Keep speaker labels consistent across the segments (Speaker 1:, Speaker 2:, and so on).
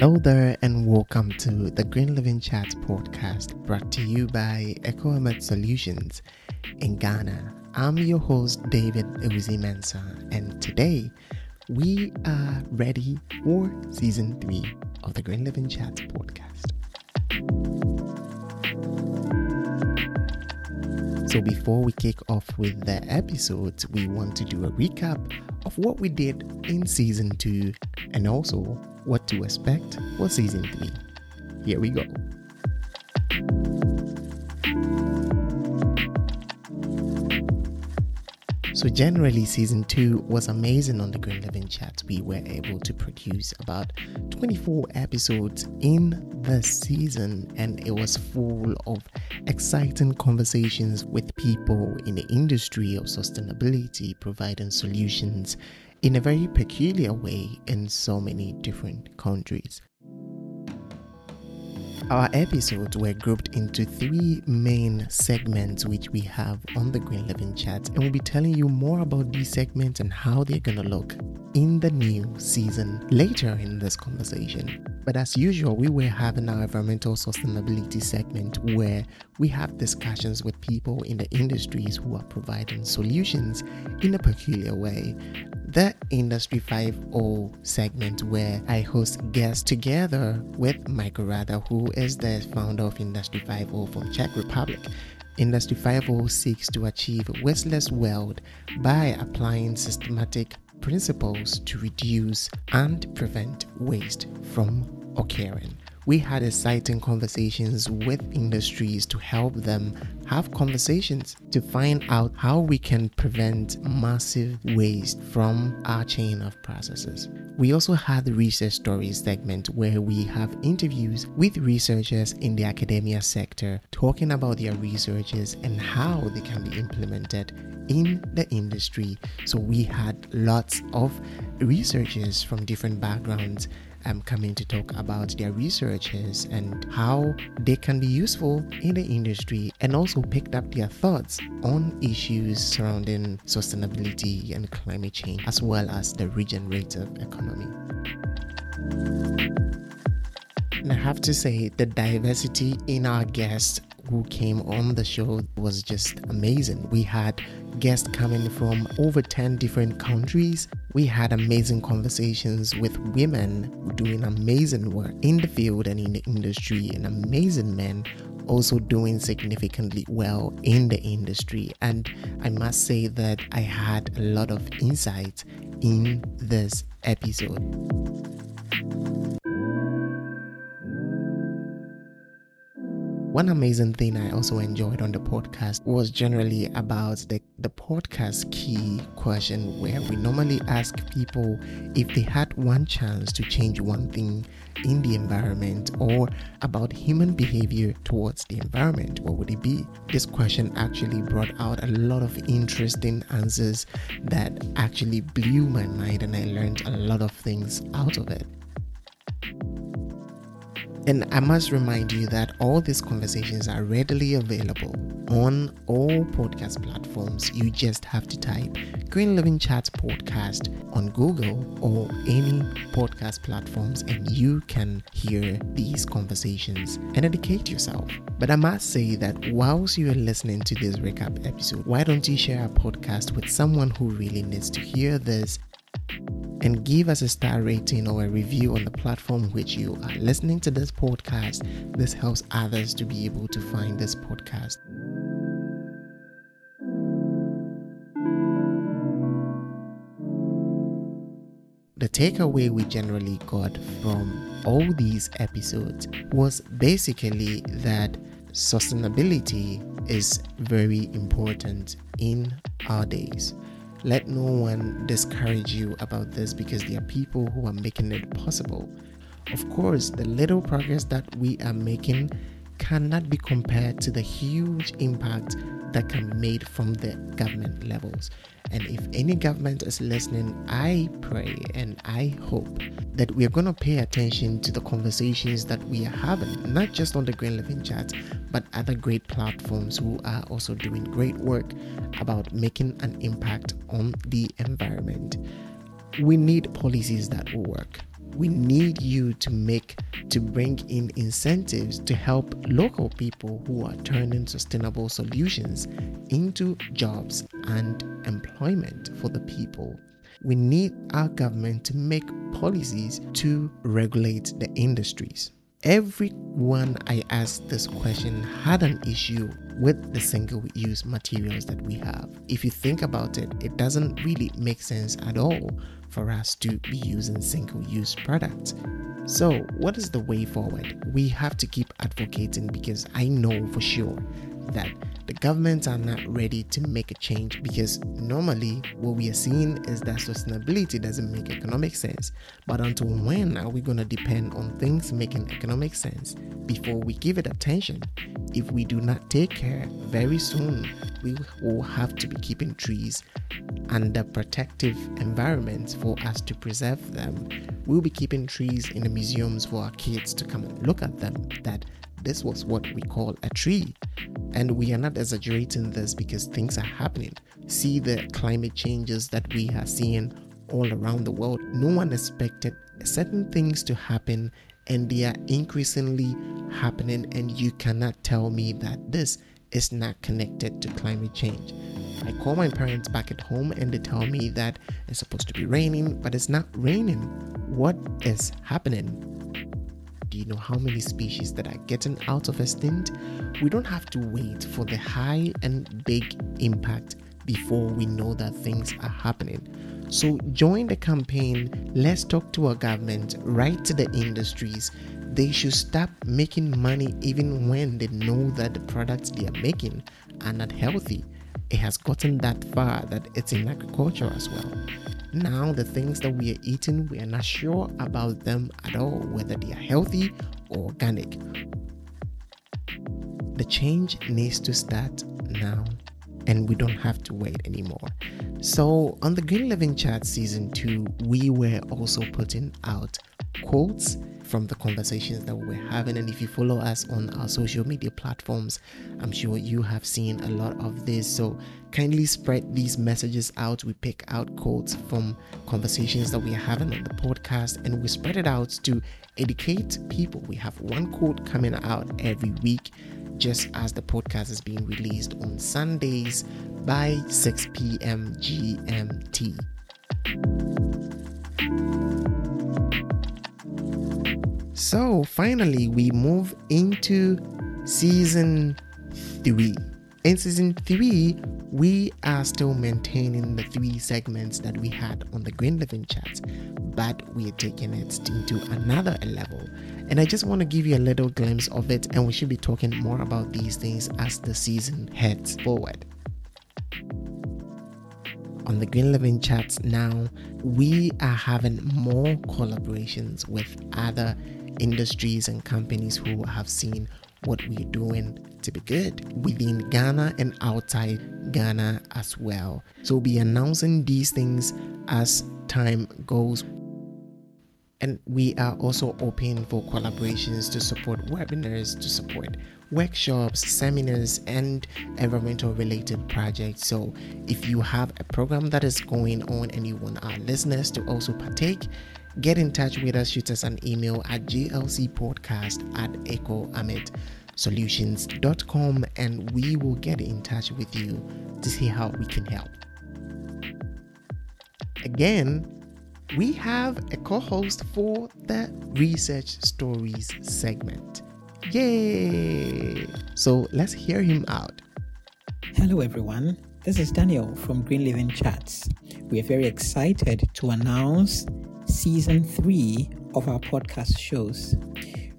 Speaker 1: Hello there, and welcome to the Green Living Chat podcast brought to you by EcoAmet Solutions in Ghana. I'm your host, David Uzi Mensah, and today we are ready for season three of the Green Living Chat podcast. So, before we kick off with the episodes, we want to do a recap of what we did in season two and also what to expect for season three. Here we go. So, generally, season two was amazing on the Green Living Chat. We were able to produce about 24 episodes in the season, and it was full of exciting conversations with people in the industry of sustainability, providing solutions in a very peculiar way in so many different countries. Our episodes were grouped into three main segments which we have on the Green Living Chat, and we'll be telling you more about these segments and how they're gonna look in the new season later in this conversation. But as usual, we were having our environmental sustainability segment where we have discussions with people in the industries who are providing solutions in a peculiar way the Industry 5.0 segment where I host guests together with Michael Rada, who is the founder of Industry 5.0 from Czech Republic. Industry 5.0 seeks to achieve a wasteless world by applying systematic principles to reduce and prevent waste from occurring we had exciting conversations with industries to help them have conversations to find out how we can prevent massive waste from our chain of processes. We also had the research stories segment where we have interviews with researchers in the academia sector talking about their researches and how they can be implemented in the industry. So we had lots of researchers from different backgrounds um, coming to talk about their researches and how they can be useful in the industry and also picked up their thoughts on issues surrounding sustainability and climate change as well as the regenerative economy. And I have to say, the diversity in our guests who came on the show was just amazing. We had guests coming from over 10 different countries. We had amazing conversations with women doing amazing work in the field and in the industry, and amazing men also doing significantly well in the industry. And I must say that I had a lot of insight in this episode. One amazing thing I also enjoyed on the podcast was generally about the, the podcast key question where we normally ask people if they had one chance to change one thing in the environment or about human behavior towards the environment, what would it be? This question actually brought out a lot of interesting answers that actually blew my mind and I learned a lot of things out of it. And I must remind you that all these conversations are readily available on all podcast platforms. You just have to type Green Living Chat Podcast on Google or any podcast platforms, and you can hear these conversations and educate yourself. But I must say that whilst you are listening to this recap episode, why don't you share our podcast with someone who really needs to hear this and give us a star rating or a review on the platform which you are listening to this podcast. This helps others to be able to find this podcast. The takeaway we generally got from all these episodes was basically that sustainability is very important in our days. Let no one discourage you about this because there are people who are making it possible. Of course, the little progress that we are making cannot be compared to the huge impact that can be made from the government levels. And if any government is listening, I pray and I hope that we are going to pay attention to the conversations that we are having, not just on the Green Living Chat, but other great platforms who are also doing great work about making an impact on the environment. We need policies that will work. We need you to make to bring in incentives to help local people who are turning sustainable solutions into jobs and employment for the people. We need our government to make policies to regulate the industries. Everyone I asked this question had an issue with the single use materials that we have. If you think about it, it doesn't really make sense at all for us to be using single use products. So, what is the way forward? We have to keep advocating because I know for sure that the governments are not ready to make a change because normally what we are seeing is that sustainability doesn't make economic sense. But until when are we going to depend on things making economic sense before we give it attention? If we do not take care, very soon we will have to be keeping trees under protective environments for us to preserve them. We'll be keeping trees in the museums for our kids to come and look at them. That this was what we call a tree. And we are not exaggerating this because things are happening. See the climate changes that we are seeing all around the world. No one expected certain things to happen, and they are increasingly happening. And you cannot tell me that this is not connected to climate change. I call my parents back at home and they tell me that it's supposed to be raining, but it's not raining. What is happening? Do you know how many species that are getting out of extinct? We don't have to wait for the high and big impact before we know that things are happening. So join the campaign. Let's talk to our government, write to the industries. They should stop making money even when they know that the products they are making are not healthy. It has gotten that far that it's in agriculture as well. Now, the things that we are eating, we are not sure about them at all, whether they are healthy or organic. The change needs to start now, and we don't have to wait anymore. So, on the Green Living Chat Season 2, we were also putting out quotes from the conversations that we were having. And if you follow us on our social media platforms, I'm sure you have seen a lot of this. So kindly spread these messages out. We pick out quotes from conversations that we are having on the podcast and we spread it out to educate people. We have one quote coming out every week just as the podcast is being released on Sundays by 6 p.m. GMT. So finally, we move into season three. In season three, we are still maintaining the three segments that we had on the Green Living Chat, but we're taking it into another level. And I just want to give you a little glimpse of it, and we should be talking more about these things as the season heads forward on the Green Living Chats now, we are having more collaborations with other industries and companies who have seen what we're doing to be good within Ghana and outside Ghana as well. So we'll be announcing these things as time goes. And we are also open for collaborations to support webinars, to support workshops, seminars, and environmental related projects. So if you have a program that is going on and you want our listeners to also partake, get in touch with us, shoot us an email at glcpodcast at ecoametsolutions.com and we will get in touch with you to see how we can help. Again, we have a co host for the Research Stories segment. Yay! So let's hear him out.
Speaker 2: Hello, everyone. This is Daniel from Green Living Chats. We are very excited to announce season three of our podcast shows.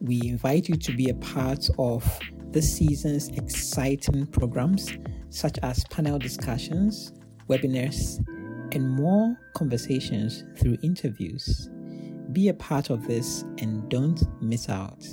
Speaker 2: We invite you to be a part of this season's exciting programs, such as panel discussions, webinars, and more conversations through interviews. Be a part of this and don't miss out.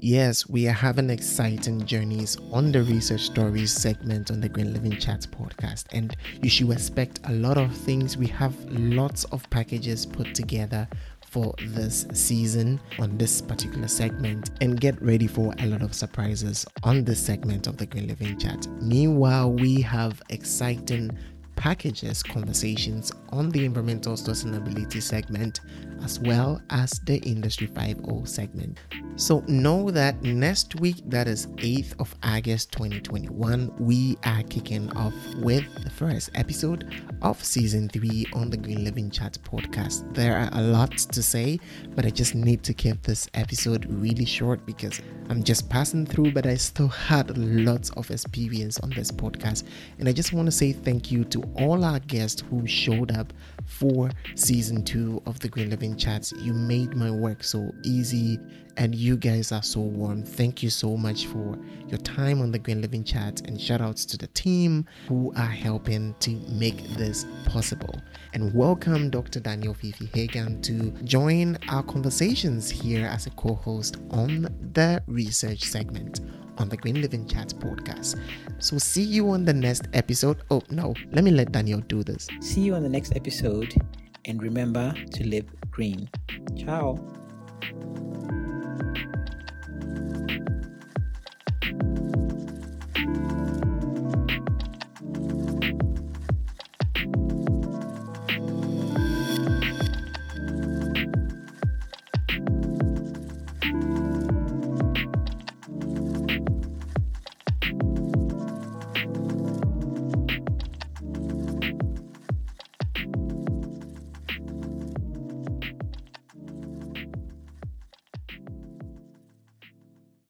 Speaker 1: Yes, we are having exciting journeys on the Research Stories segment on the Green Living Chats podcast, and you should expect a lot of things. We have lots of packages put together for this season on this particular segment and get ready for a lot of surprises on this segment of the Green Living Chat. Meanwhile, we have exciting packages conversations on the environmental sustainability segment as well as the Industry 5.0 segment. So know that next week, that is 8th of August 2021, we are kicking off with the first episode of season 3 on the Green Living Chat podcast. There are a lot to say, but I just need to keep this episode really short because I'm just passing through, but I still had lots of experience on this podcast. And I just want to say thank you to all our guests who showed up for season 2 of the Green Living Chats. You made my work so easy and you guys are so warm. Thank you so much for your time on the Green Living Chats, and shout outs to the team who are helping to make this possible. And welcome Dr. Daniel Fiifi Hagan to join our conversations here as a co-host on the research segment on the Green Living Chat podcast. So see you on the next episode. Oh no, let me let Daniel do this.
Speaker 2: See you on the next episode and remember to live green. Ciao.